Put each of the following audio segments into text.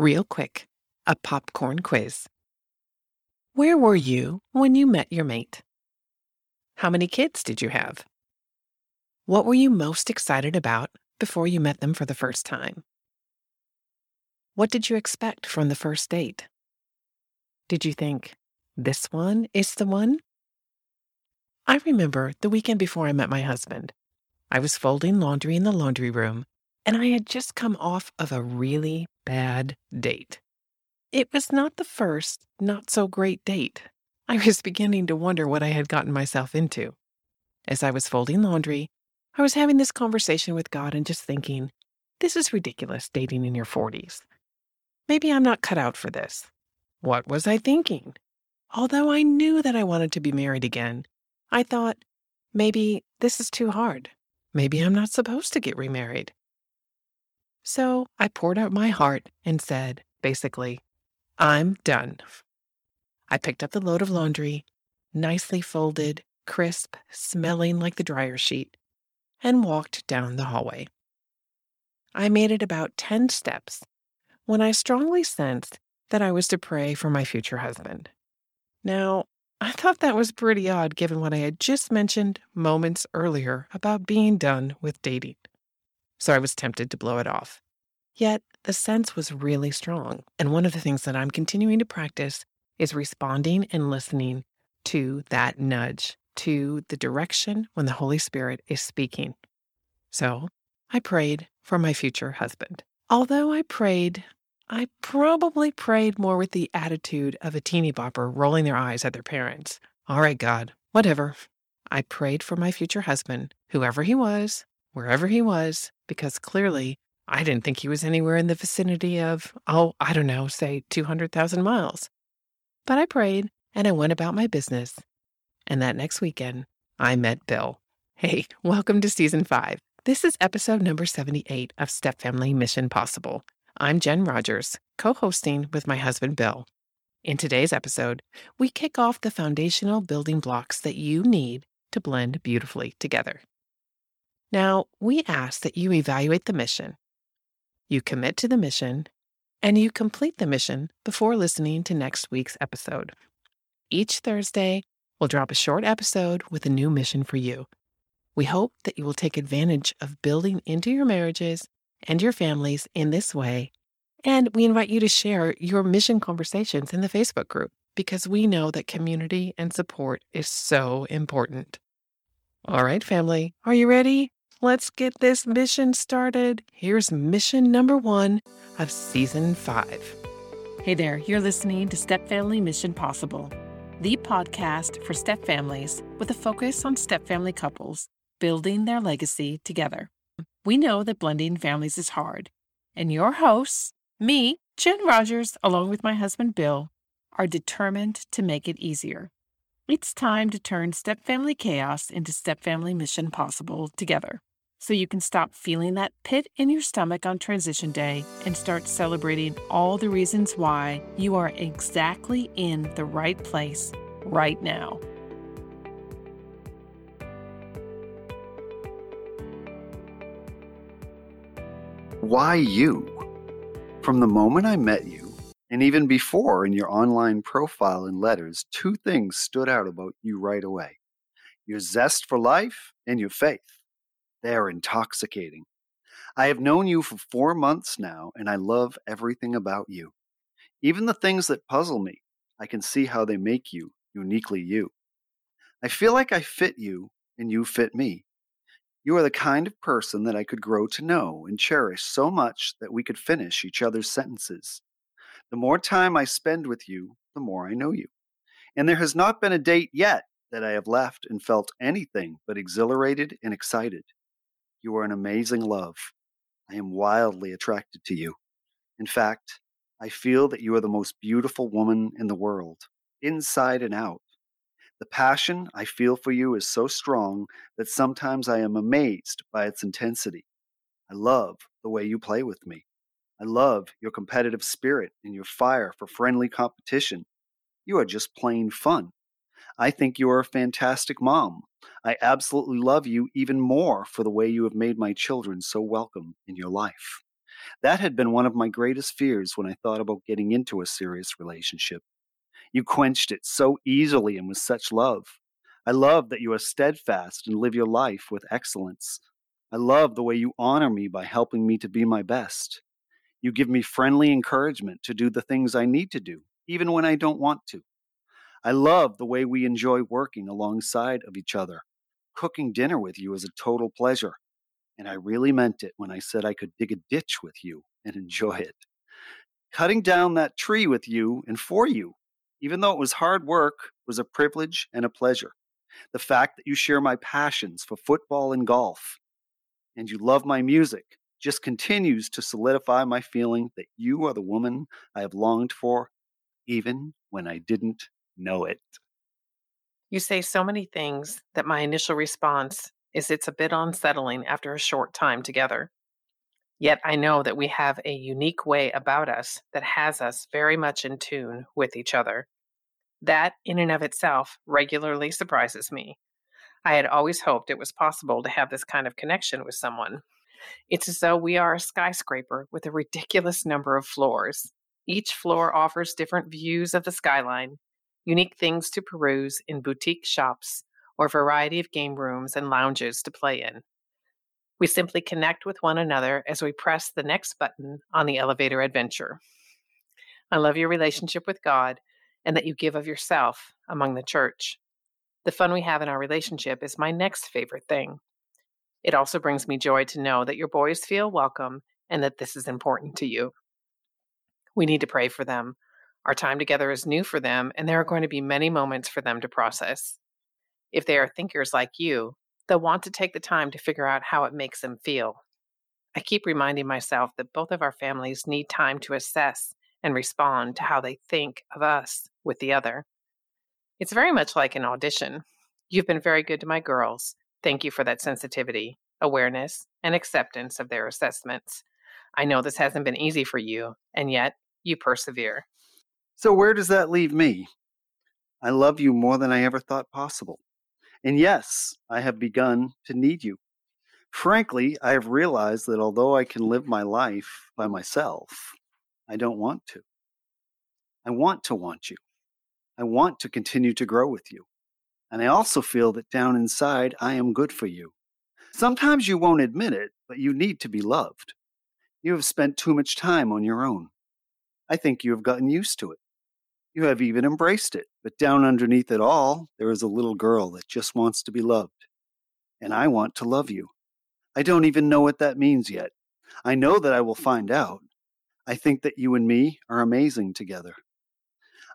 Real quick, a popcorn quiz. Where were you when you met your mate? How many kids did you have? What were you most excited about before you met them for the first time? What did you expect from the first date? Did you think, this one is the one? I remember the weekend before I met my husband. I was folding laundry in the laundry room, and I had just come off of a really bad date. It was not the first not so great date. I was beginning to wonder what I had gotten myself into. As I was folding laundry, I was having this conversation with God and just thinking, this is ridiculous dating in your 40s. Maybe I'm not cut out for this. What was I thinking? Although I knew that I wanted to be married again, I thought, maybe this is too hard. Maybe I'm not supposed to get remarried. So I poured out my heart and said, basically, I'm done. I picked up the load of laundry, nicely folded, crisp, smelling like the dryer sheet, and walked down the hallway. I made it about 10 steps when I strongly sensed that I was to pray for my future husband. Now, I thought that was pretty odd given what I had just mentioned moments earlier about being done with dating. So I was tempted to blow it off. Yet, the sense was really strong. And one of the things that I'm continuing to practice is responding and listening to that nudge, to the direction when the Holy Spirit is speaking. So I prayed for my future husband. Although I prayed, I probably prayed more with the attitude of a teeny bopper rolling their eyes at their parents. All right, God, whatever. I prayed for my future husband, whoever he was, wherever he was, because clearly I didn't think he was anywhere in the vicinity of, oh, I don't know, say 200,000 miles. But I prayed and I went about my business. And that next weekend, I met Bill. Hey, welcome to season five. This is episode number 78 of Step Family Mission Possible. I'm Jen Rogers, co hosting with my husband Bill. In today's episode, we kick off the foundational building blocks that you need to blend beautifully together. Now, we ask that you evaluate the mission, you commit to the mission, and you complete the mission before listening to next week's episode. Each Thursday, we'll drop a short episode with a new mission for you. We hope that you will take advantage of building into your marriages and your families in this way. And we invite you to share your mission conversations in the Facebook group because we know that community and support is so important. All right, family, are you ready? Let's get this mission started. Here's mission number one of season five. Hey there, you're listening to Step Family Mission Possible, the podcast for step families with a focus on step family couples building their legacy together. We know that blending families is hard, and your hosts, me, Jen Rogers, along with my husband Bill, are determined to make it easier. It's time to turn step family chaos into step family mission possible together so you can stop feeling that pit in your stomach on transition day and start celebrating all the reasons why you are exactly in the right place right now. Why you? From the moment I met you, and even before in your online profile and letters, two things stood out about you right away your zest for life and your faith. They're intoxicating. I have known you for four months now, and I love everything about you. Even the things that puzzle me, I can see how they make you uniquely you. I feel like I fit you, and you fit me. You are the kind of person that I could grow to know and cherish so much that we could finish each other's sentences. The more time I spend with you, the more I know you. And there has not been a date yet that I have left and felt anything but exhilarated and excited. You are an amazing love. I am wildly attracted to you. In fact, I feel that you are the most beautiful woman in the world, inside and out. The passion I feel for you is so strong that sometimes I am amazed by its intensity. I love the way you play with me. I love your competitive spirit and your fire for friendly competition. You are just plain fun. I think you are a fantastic mom. I absolutely love you even more for the way you have made my children so welcome in your life. That had been one of my greatest fears when I thought about getting into a serious relationship. You quenched it so easily and with such love. I love that you are steadfast and live your life with excellence. I love the way you honor me by helping me to be my best. You give me friendly encouragement to do the things I need to do, even when I don't want to. I love the way we enjoy working alongside of each other. Cooking dinner with you is a total pleasure. And I really meant it when I said I could dig a ditch with you and enjoy it. Cutting down that tree with you and for you, even though it was hard work, was a privilege and a pleasure. The fact that you share my passions for football and golf, and you love my music, just continues to solidify my feeling that you are the woman I have longed for, even when I didn't know it. You say so many things that my initial response is it's a bit unsettling after a short time together. Yet I know that we have a unique way about us that has us very much in tune with each other. That, in and of itself, regularly surprises me. I had always hoped it was possible to have this kind of connection with someone. It's as though we are a skyscraper with a ridiculous number of floors. Each floor offers different views of the skyline, unique things to peruse in boutique shops, or variety of game rooms and lounges to play in. We simply connect with one another as we press the next button on the elevator adventure. I love your relationship with God and that you give of yourself among the church. The fun we have in our relationship is my next favorite thing. It also brings me joy to know that your boys feel welcome and that this is important to you. We need to pray for them. Our time together is new for them, and there are going to be many moments for them to process. If they are thinkers like you, they'll want to take the time to figure out how it makes them feel. I keep reminding myself that both of our families need time to assess and respond to how they think of us with the other. It's very much like an audition. You've been very good to my girls. Thank you for that sensitivity, awareness, and acceptance of their assessments. I know this hasn't been easy for you, and yet you persevere. So, where does that leave me? I love you more than I ever thought possible. And yes, I have begun to need you. Frankly, I have realized that although I can live my life by myself, I don't want to. I want to want you. I want to continue to grow with you. And I also feel that down inside, I am good for you. Sometimes you won't admit it, but you need to be loved. You have spent too much time on your own. I think you have gotten used to it. You have even embraced it, but down underneath it all, there is a little girl that just wants to be loved. And I want to love you. I don't even know what that means yet. I know that I will mm. find out. I think that you and me are amazing together.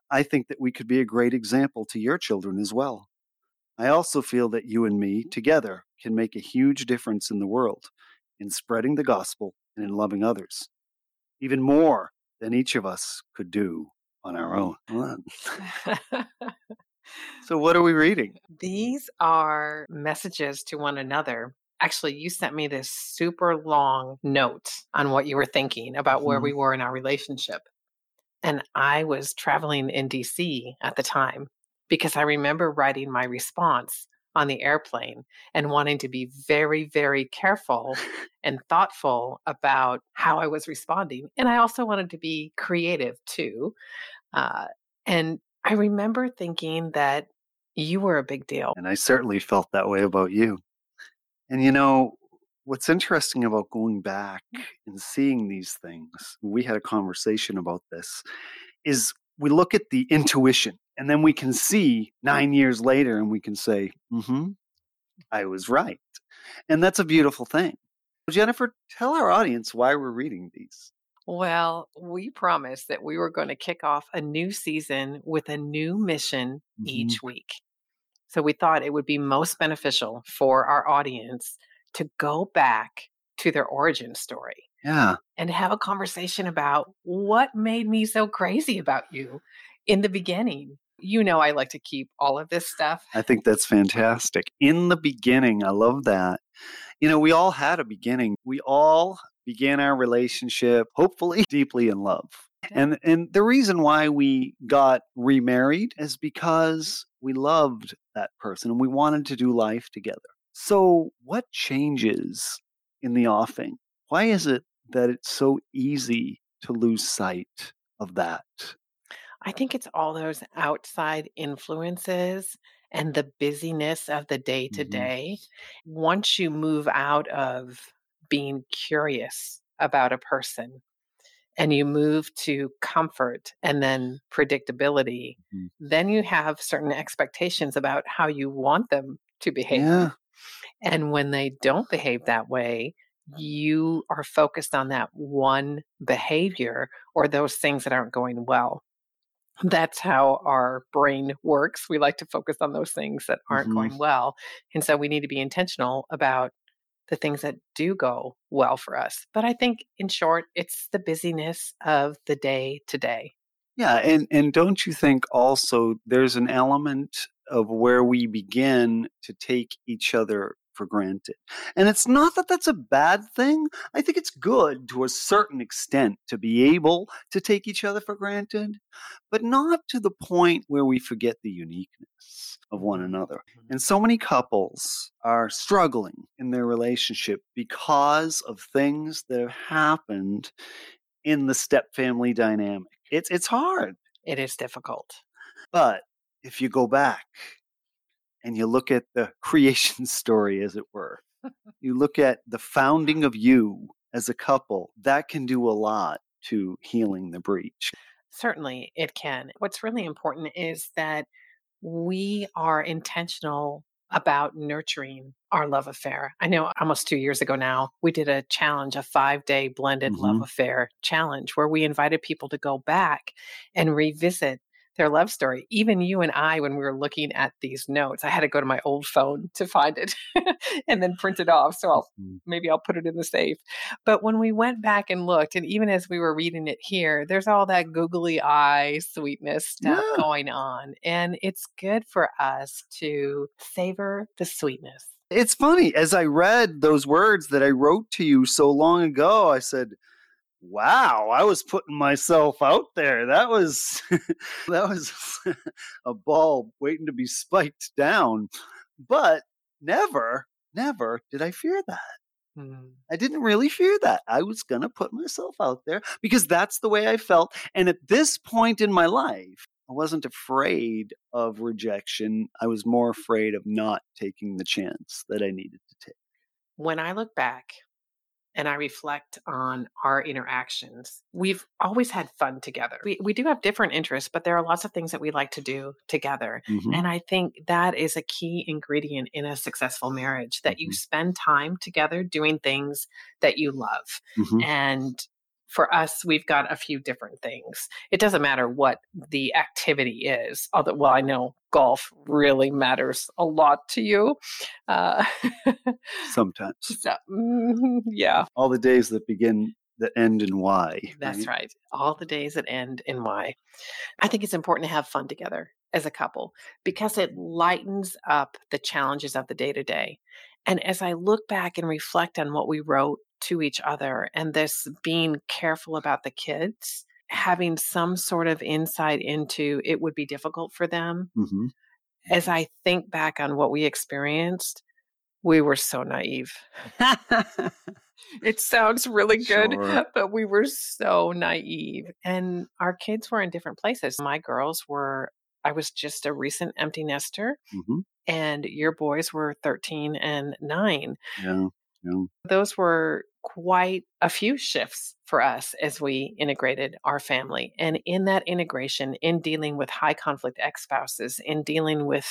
I think that we could be a great example to your children as well. I also feel that you and me together can make a huge difference in the world, in spreading the gospel and in loving others, even more than each of us could do on our own. so, what are we reading? These are messages to one another. Actually, you sent me this super long note on what you were thinking about where mm-hmm. we were in our relationship. And I was traveling in DC at the time because I remember writing my response on the airplane and wanting to be very, very careful and thoughtful about how I was responding. And I also wanted to be creative too. Uh, and I remember thinking that you were a big deal. And I certainly felt that way about you. And you know, what's interesting about going back and seeing these things, we had a conversation about this, is we look at the intuition and then we can see nine years later and we can say, mm hmm, I was right. And that's a beautiful thing. Jennifer, tell our audience why we're reading these. Well, we promised that we were going to kick off a new season with a new mission mm-hmm. each week. So we thought it would be most beneficial for our audience to go back to their origin story. Yeah. And have a conversation about what made me so crazy about you in the beginning. You know, I like to keep all of this stuff. I think that's fantastic. In the beginning, I love that. You know, we all had a beginning. We all began our relationship, hopefully deeply in love. And and the reason why we got remarried is because we loved that person and we wanted to do life together. So, what changes in the offing? Why is it that it's so easy to lose sight of that? I think it's all those outside influences and the busyness of the day to Mhm. day. Once you move out of being curious about a person and you move to comfort and then predictability, Mhm. then you have certain expectations about how you want them to behave. Yeah. And when they don't behave that way, you are focused on that one behavior or those things that aren't going well. That's how our brain works. We like to focus on those things that aren't Mhm. going well. And so we need to be intentional about the things that do go well for us. But I think, in short, it's the busyness of the day to day. Yeah, and and don't you think also there's an element of where we begin to take each other for granted. And it's not that that's a bad thing. I think it's good to a certain extent to be able to take each other for granted, but not to the point where we forget the uniqueness of one another. Mm-hmm. And so many couples are struggling in their relationship because of things that have happened in the step family dynamic. It's it's hard. It is difficult. But if you go back and you look at the creation story, as it were, you look at the founding of you as a couple, that can do a lot to healing the breach. Certainly, it can. What's really important is that we are intentional about nurturing our love affair. I know almost two years ago now, we did a challenge, a five day blended love Mhm. affair challenge, where we invited people to go back and revisit their love story. Even you and I, when we were looking at these notes, I had to go to my old phone to find it and then print it off. So I'll Mhm. maybe I'll put it in the safe. But when we went back and looked, and even as we were reading it here, there's all that googly eye sweetness stuff Yeah. going on. And it's good for us to savor the sweetness. It's funny, as I read those words that I wrote to you so long ago, I said, Wow, I was putting myself out there. That was that was a ball waiting to be spiked down. But never, never did I fear that. Mm. I didn't really fear that. I was going to put myself out there because that's the way I felt. And at this point in my life, I wasn't afraid of rejection. I was more afraid of not taking the chance that I needed to take. When I look back and I reflect on our interactions, we've always had fun together. We, we do have different interests, but there are lots of things that we like to do together. Mhm. And I think that is a key ingredient in a successful marriage that you Mhm. spend time together doing things that you love. Mhm. And for us, we've got a few different things. It doesn't matter what the activity is. Although, well, I know golf really matters a lot to you. Uh, Sometimes. so, mm, yeah, All the days that begin, that end in Y. that's right. All the days that end in Y. I think it's important to have fun together as a couple because it lightens up the challenges of the day to day. And as I look back and reflect on what we wrote to each other and this being careful about the kids, having some sort of insight into it would be difficult for them. hmm As I think back on what we experienced, we were so naive. It sounds really good, Sure. but we were so naive. And our kids were in different places. My girls were, I was just a recent empty nester, hmm and your boys were 13 and 9. Yeah. Yeah. Those were quite a few shifts for us as we integrated our family. And in that integration, in dealing with high conflict ex spouses, in dealing with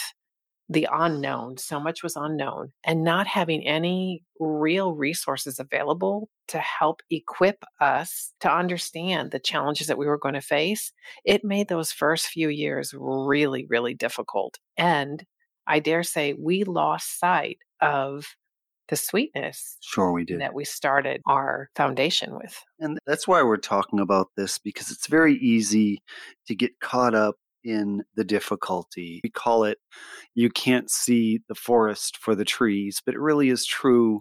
the unknown, so much was unknown, and not having any real resources available to help equip us to understand the challenges that we were going to face, it made those first few years really, really difficult. And I dare say we lost sight of the sweetness Sure, we did. that we started our foundation with. And that's why we're talking about this because it's very easy to get caught up in the difficulty. We call it you can't see the forest for the trees, but it really is true.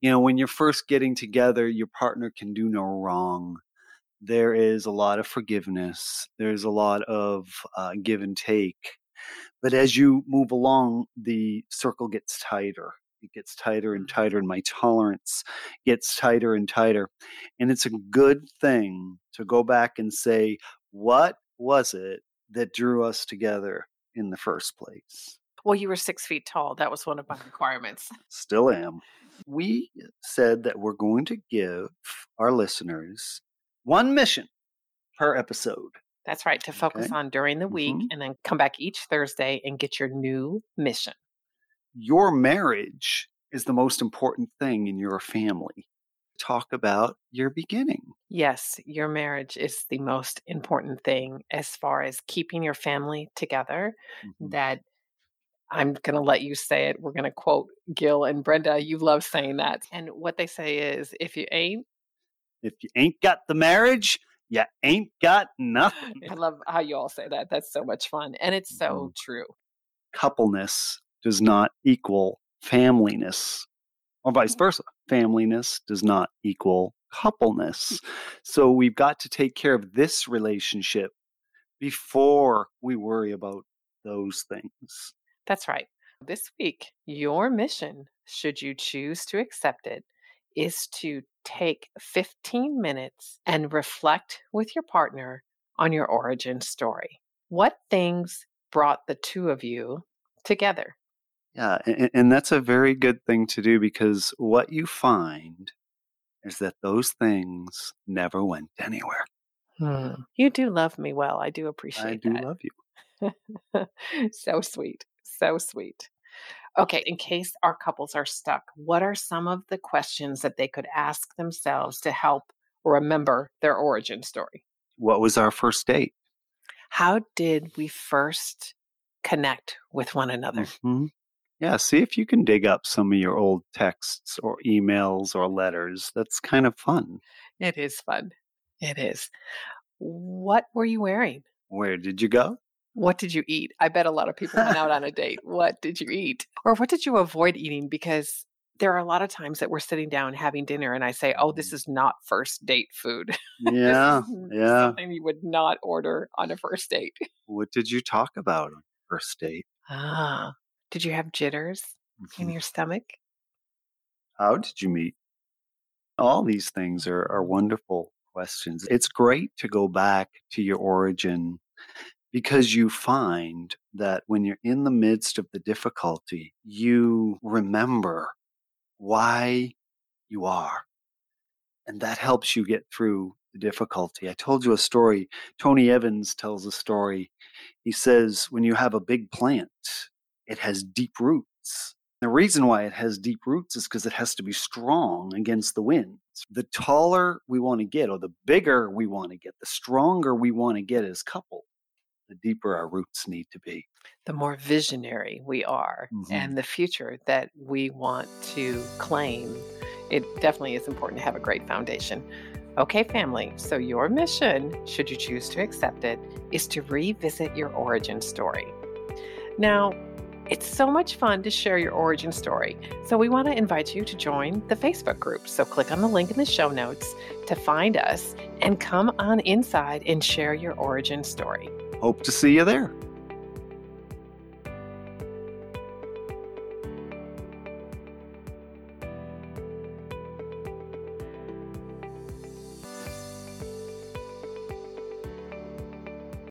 You know, when you're first getting together, your partner can do no wrong. There is a lot of forgiveness, there's a lot of uh, give and take. But as you move along, the circle gets tighter it gets tighter and tighter, and my tolerance gets tighter and tighter. And it's a good thing to go back and say, what was it that drew us together in the first place? Well, you were six feet tall. That was one of my requirements. Still am. We said that we're going to give our listeners one mission per episode. That's right, to focus Okay. on during the week Mhm. and then come back each Thursday and get your new mission. Your marriage is the most important thing in your family. Talk about your beginning. Yes, your marriage is the most important thing as far as keeping your family together. Mhm. That I'm going to let you say it. We're going to quote Gil and Brenda. You love saying that. And what they say is if you ain't, If you ain't got the marriage, you ain't got nothing. I love how you all say that. That's so much fun. And it's so true. Coupleness does not equal familyness, or vice mm-hmm. versa. Familyness does not equal coupleness. Mm-hmm. So we've got to take care of this relationship before we worry about those things. That's right. This week, your mission, should you choose to accept it, is to take 15 minutes and reflect with your partner on your origin story. What things brought the two of you together? Yeah, and, and that's a very good thing to do because what you find is that those things never went anywhere. You do love me well. I do appreciate that. I do that. love you. so sweet. So sweet. Okay, in case our couples are stuck, what are some of the questions that they could ask themselves to help remember their origin story? What was our first date? How did we first connect with one another? Mhm. Yeah, see if you can dig up some of your old texts or emails or letters. That's kind of fun. It is fun. It is. What were you wearing? Where did you go? What did you eat? I bet a lot of people went out on a date. What did you eat? Or what did you avoid eating? Because there are a lot of times that we're sitting down having dinner and I say, oh, this is not first date food. Yeah, yeah. Something you would not order on a first date. What did you talk about on first date? Ah, did you have jitters in Mhm. your stomach? How did you meet? All these things are, are wonderful questions. It's great to go back to your origin because you find that when you're in the midst of the difficulty, you remember why you are. And that helps you get through the difficulty. I told you a story. Tony Evans tells a story. He says, when you have a big plant, it has deep roots. The reason why it has deep roots is because it has to be strong against the winds. The taller we want to get, or the bigger we want to get, the stronger we want to get as couple, the deeper our roots need to be. The more visionary we are Mhm. and the future that we want to claim, it definitely is important to have a great foundation. Okay, family, so your mission, should you choose to accept it, is to revisit your origin story. Now, it's so much fun to share your origin story, so we want to invite you to join the Facebook group. So click on the link in the show notes to find us and come on inside and share your origin story. Hope to see you there.